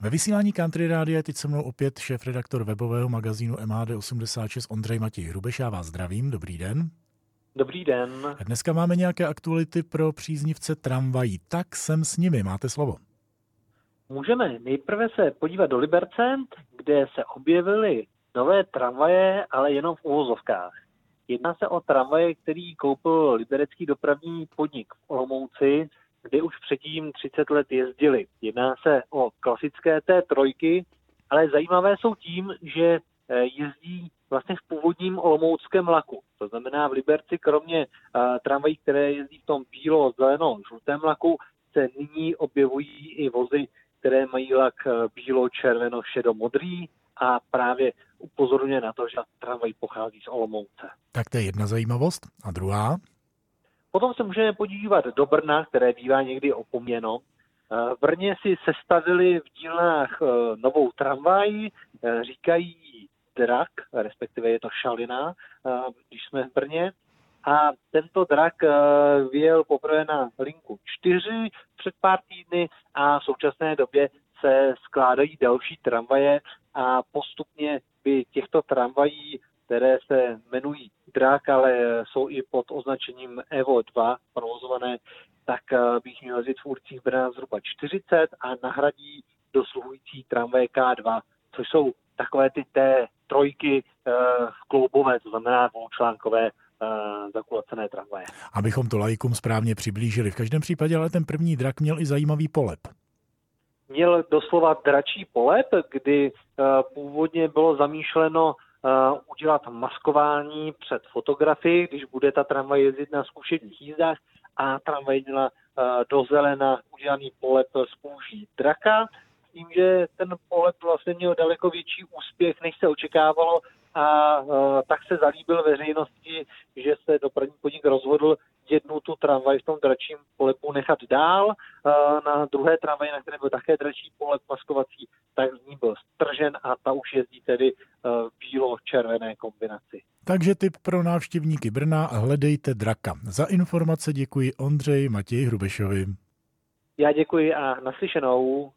Ve vysílání Country Rádia je teď se mnou opět šéf-redaktor webového magazínu MHD86 Ondřej Matěj Hrubeš. Já vás zdravím, dobrý den. Dobrý den. Dneska máme nějaké aktuality pro příznivce tramvají, tak jsem s nimi, máte slovo. Můžeme nejprve se podívat do Libercent, kde se objevily nové tramvaje, ale jenom v uvozovkách. Jedná se o tramvaje, který koupil liberecký dopravní podnik v Olomouci kde už předtím 30 let jezdili. Jedná se o klasické té trojky, ale zajímavé jsou tím, že eh, jezdí vlastně v původním olomouckém laku. To znamená v Liberci kromě uh, tramvají, které jezdí v tom bílo, zeleno, žlutém laku, se nyní objevují i vozy, které mají lak uh, bílo, červeno, šedo, modrý a právě upozorňuje na to, že tramvaj pochází z Olomouce. Tak to je jedna zajímavost. A druhá? Potom se můžeme podívat do Brna, které bývá někdy opomněno. Eh, v Brně si sestavili v dílnách eh, novou tramvaj, eh, říkají drak, respektive je to šalina, když jsme v Brně. A tento drak vyjel poprvé na linku 4 před pár týdny a v současné době se skládají další tramvaje a postupně by těchto tramvají které se jmenují Drak, ale jsou i pod označením Evo 2 provozované, tak eh, bych měl jezdit v ulicích Brna zhruba 40 a nahradí dosluhující tramvaje K2, což jsou takové ty té trojky uh, kloubové, to znamená dvoučlánkové zakulacené tramvaje. Abychom to lajkům správně přiblížili. V každém případě ale ten první drak měl i zajímavý polep. Měl doslova dračí polep, kdy původně bylo zamýšleno udělat maskování před fotografii, když bude ta tramvaj jezdit na zkušených jízdách a tramvaj měla uh, do zelena udělaný polep z kůží draka, tím, že ten polep vlastně měl daleko větší úspěch, než se očekávalo a uh, tak se zalíbil veřejnosti, že se dopravní podnik rozhodl jednu tu tramvaj v tom dračím polepu nechat dál. Na druhé tramvaji, na které byl také dračí polep maskovací, tak z ní byl stržen a ta už jezdí tedy bílo-červené kombinaci. Takže tip pro návštěvníky Brna hledejte draka. Za informace děkuji Ondřej Matěj Hrubešovi. Já děkuji a naslyšenou.